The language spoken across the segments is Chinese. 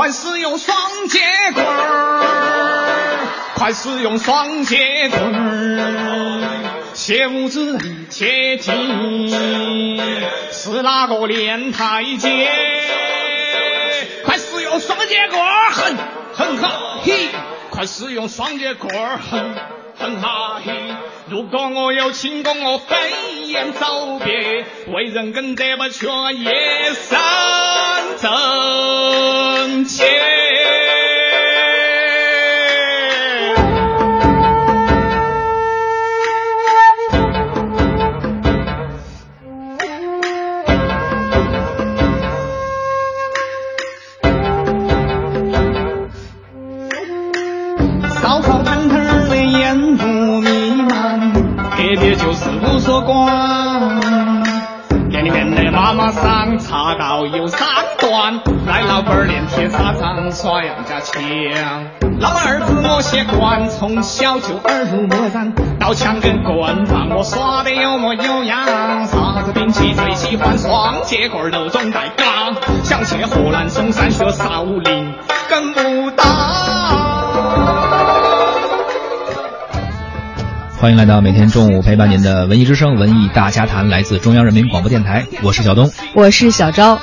快使用双截棍儿，快使用双截棍儿，切勿自立切记，是哪个练太极？快使用双截棍儿，哼哼哈嘿！快使用双截棍儿，哼哼哈嘿！如果我有轻功，我飞檐走壁，为人更得不缺也三正气。茶道有三段，来老板儿练铁砂掌耍杨家枪。老儿子我习惯，从小就耳濡目染，刀枪跟棍棒我耍得有模有样。啥子兵器最喜欢双节棍儿，柔中带刚。想去河南嵩山学少林，跟武当。欢迎来到每天中午陪伴您的文艺之声文艺大家谈，来自中央人民广播电台，我是小东。我是小昭。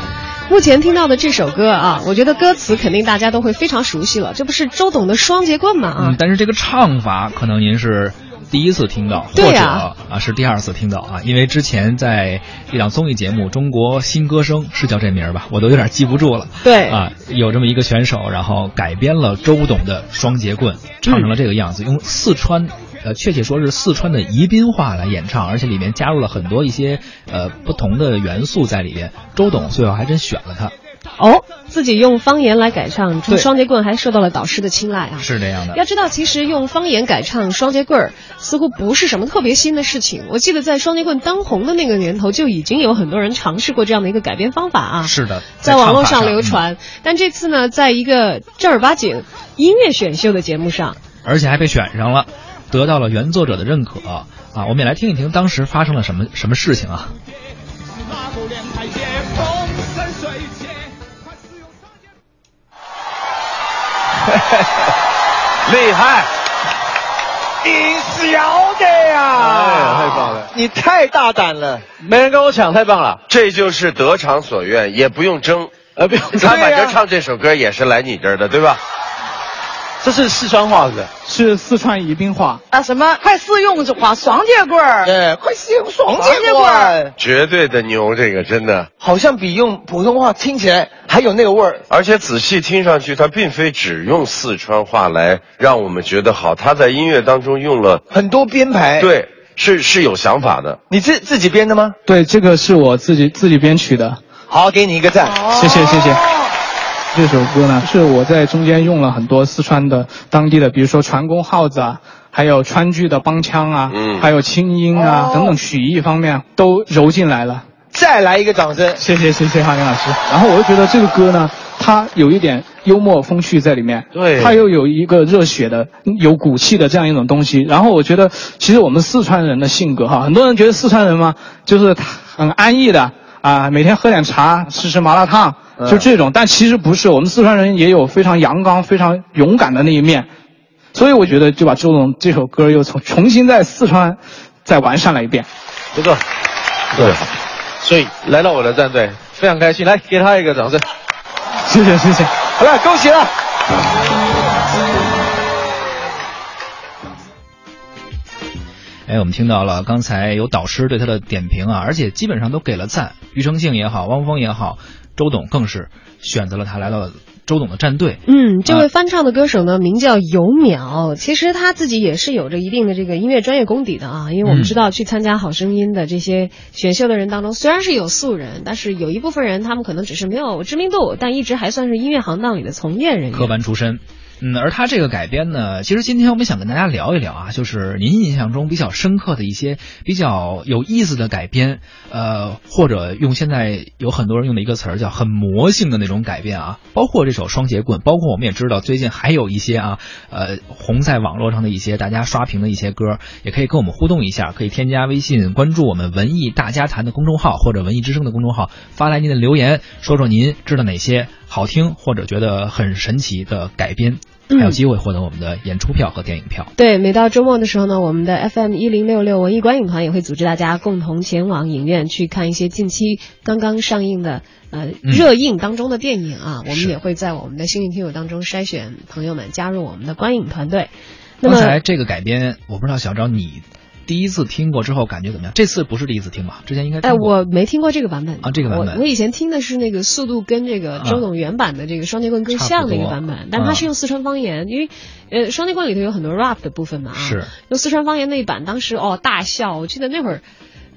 目前听到的这首歌啊，我觉得歌词肯定大家都会非常熟悉了，这不是周董的双截棍吗？啊嗯，，但是这个唱法可能您是第一次听到，或者啊是第二次听到啊，因为之前在一档综艺节目《中国新歌声》是叫这名儿吧，我都有点记不住了。对啊，有这么一个选手，然后改编了周董的双截棍，唱成了这个样子，用四川。呃，确切说是四川的宜宾话来演唱，而且里面加入了很多一些呃不同的元素在里边。周董最后还真选了他，哦，自己用方言来改唱对双节棍，还受到了导师的青睐啊。是这样的。要知道，其实用方言改唱双节棍儿似乎不是什么特别新的事情。我记得在双节棍当红的那个年头，就已经有很多人尝试过这样的一个改编方法啊。是的，在网络上流传。但这次呢，在一个正儿八经音乐选秀的节目上，而且还被选上了，得到了原作者的认可啊！我们也来听一听当时发生了什么什么事情啊！厉害！你晓得呀、哎太棒了你太大胆了，没人跟我抢，太棒了！这就是得偿所愿，也不用争。呃，不用 他反正唱这首歌也是来你这儿的，对吧？这是四川话是吧？是四川宜宾话。啊，什么快试用这话双节棍儿？对，快使用双节棍儿，绝对的牛，这个真的。好像比用普通话听起来还有那个味儿。而且仔细听上去，他并非只用四川话来让我们觉得好，他在音乐当中用了，很多编排，，对，是是有想法的。你自自己编的吗？对，这个是我自己自己编曲的。好，给你一个赞。谢谢谢谢。这首歌呢，是我在中间用了很多四川的当地的，比如说船工号子啊，还有川剧的帮腔啊，嗯还有清音啊、哦等等曲艺方面都揉进来了。再来一个掌声。谢谢谢谢哈林老师。然后我就觉得这个歌呢，它有一点幽默风趣在里面，对它又有一个热血的、有骨气的这样一种东西。然后我觉得，其实我们四川人的性格哈，很多人觉得四川人嘛，就是很安逸的啊，每天喝点茶，吃吃麻辣烫，就这种。但其实不是，我们四川人也有非常阳刚、非常勇敢的那一面。所以我觉得就把周董这首歌又重重新在四川再完善了一遍。不错，对，所以来到我的战队，非常开心，来给他一个掌声。谢谢谢谢。好了，恭喜了。哎，我们听到了刚才有导师对他的点评啊，而且基本上都给了赞。庾澄庆也好，汪峰也好，周董更是选择了他来到了周董的战队。嗯，这啊位翻唱的歌手呢，名叫尤淼。其实他自己也是有着一定的这个音乐专业功底的啊，因为我们嗯知道去参加《好声音》的这些选秀的人当中，虽然是有素人，但是有一部分人他们可能只是没有知名度，但一直还算是音乐行当里的从业人员科。班出身。嗯，而他这个改编呢，其实今天我们想跟大家聊一聊啊，就是您印象中比较深刻的一些比较有意思的改编，呃，或者用现在有很多人用的一个词儿叫很魔性的那种改编啊，包括这首双截棍，包括我们也知道最近还有一些啊，呃，红在网络上的一些大家刷屏的一些歌，也可以跟我们互动一下，可以添加微信关注我们文艺大家谈的公众号或者文艺之声的公众号，发来您的留言，说说您知道哪些好听或者觉得很神奇的改编，嗯还有机会获得我们的演出票和电影票。对，每到周末的时候呢，我们的 FM 一零六六文艺观影团也会组织大家共同前往影院去看一些近期刚刚上映的呃热映当中的电影啊。我们也会在我们的幸运听友当中筛选朋友们加入我们的观影团队。那么刚才这个改编，我不知道小昭你第一次听过之后感觉怎么样？这次不是第一次听吧？之前应该哎，我没听过这个版本啊这个版本我我以前听的是那个速度跟这个啊周董原版的这个双截棍更像的一个版本，但它是用四川方言，因为呃双截棍里头有很多 rap 的部分嘛啊，是用四川方言那一版，当时哦大笑，我记得那会儿。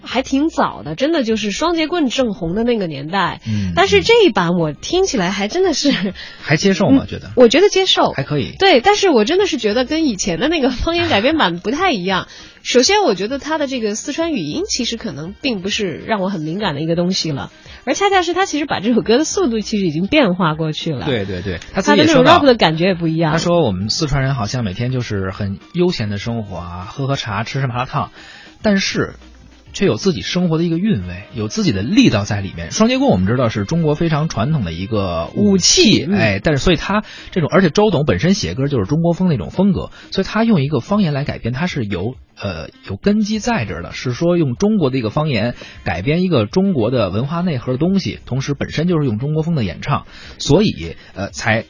还挺早的，真的就是双截棍正红的那个年代。嗯但是这一版我听起来还真的是，还接受吗？觉得我觉得接受，还可以。对，但是我真的是觉得跟以前的那个方言改编版不太一样。首先，我觉得他的这个四川语音其实可能并不是让我很敏感的一个东西了，而恰恰是他其实把这首歌的速度其实已经变化过去了。，对对对，他自它的那种 rap 的感觉也不一样。他说我们四川人好像每天就是很悠闲的生活啊，喝喝茶，吃吃麻辣烫，但是。却有自己生活的一个韵味，有自己的力道在里面。双截棍我们知道是中国非常传统的一个武器，嗯哎，但是所以他这种，而且周董本身写歌就是中国风那种风格，所以他用一个方言来改编，他是有呃有根基在这儿的，是说用中国的一个方言改编一个中国的文化内核的东西，同时本身就是用中国风的演唱，所以呃才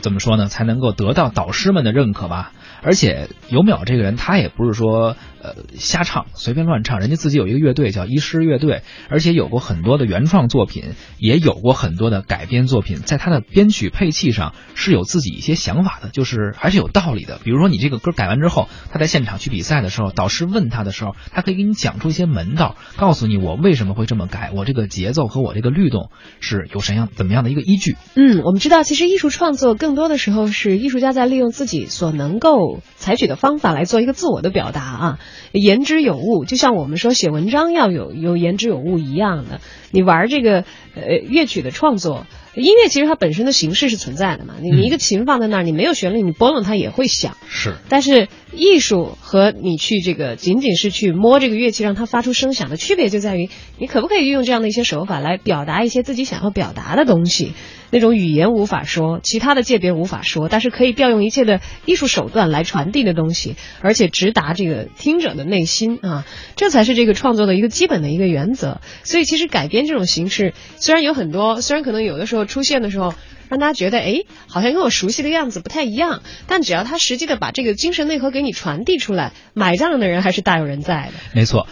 怎么说呢，才能够得到导师们的认可吧。而且尤淼这个人，他也不是说呃瞎唱，随便乱唱，人家自己有一个乐队叫医师乐队，而且有过很多的原创作品，也有过很多的改编作品，在他的编曲配器上是有自己一些想法的，就是还是有道理的。比如说你这个歌改完之后，他在现场去比赛的时候，导师问他的时候，他可以给你讲出一些门道，告诉你我为什么会这么改，我这个节奏和我这个律动是有什样怎么样的一个依据。嗯，我们知道，其实艺术创作更多的时候是艺术家在利用自己所能够采取的方法来做一个自我的表达啊，言之有物，就像我们说写文章要有有言之有物一样的。你玩这个呃乐曲的创作，音乐其实它本身的形式是存在的嘛，你你一个琴放在那儿，你没有旋律，你拨弄它也会响。是，但是艺术和你去这个仅仅是去摸这个乐器让它发出声响的区别就在于，你可不可以运用这样的一些手法来表达一些自己想要表达的东西。那种语言无法说，其他的界别无法说，但是可以调用一切的艺术手段来传递的东西，而且直达这个听者的内心啊，这才是这个创作的一个基本的一个原则。所以其实改编这种形式，虽然有很多，虽然可能有的时候出现的时候。让大家觉得，哎，好像跟我熟悉的样子不太一样，但只要他实际的把这个精神内核给你传递出来，买账的人还是大有人在的。没错。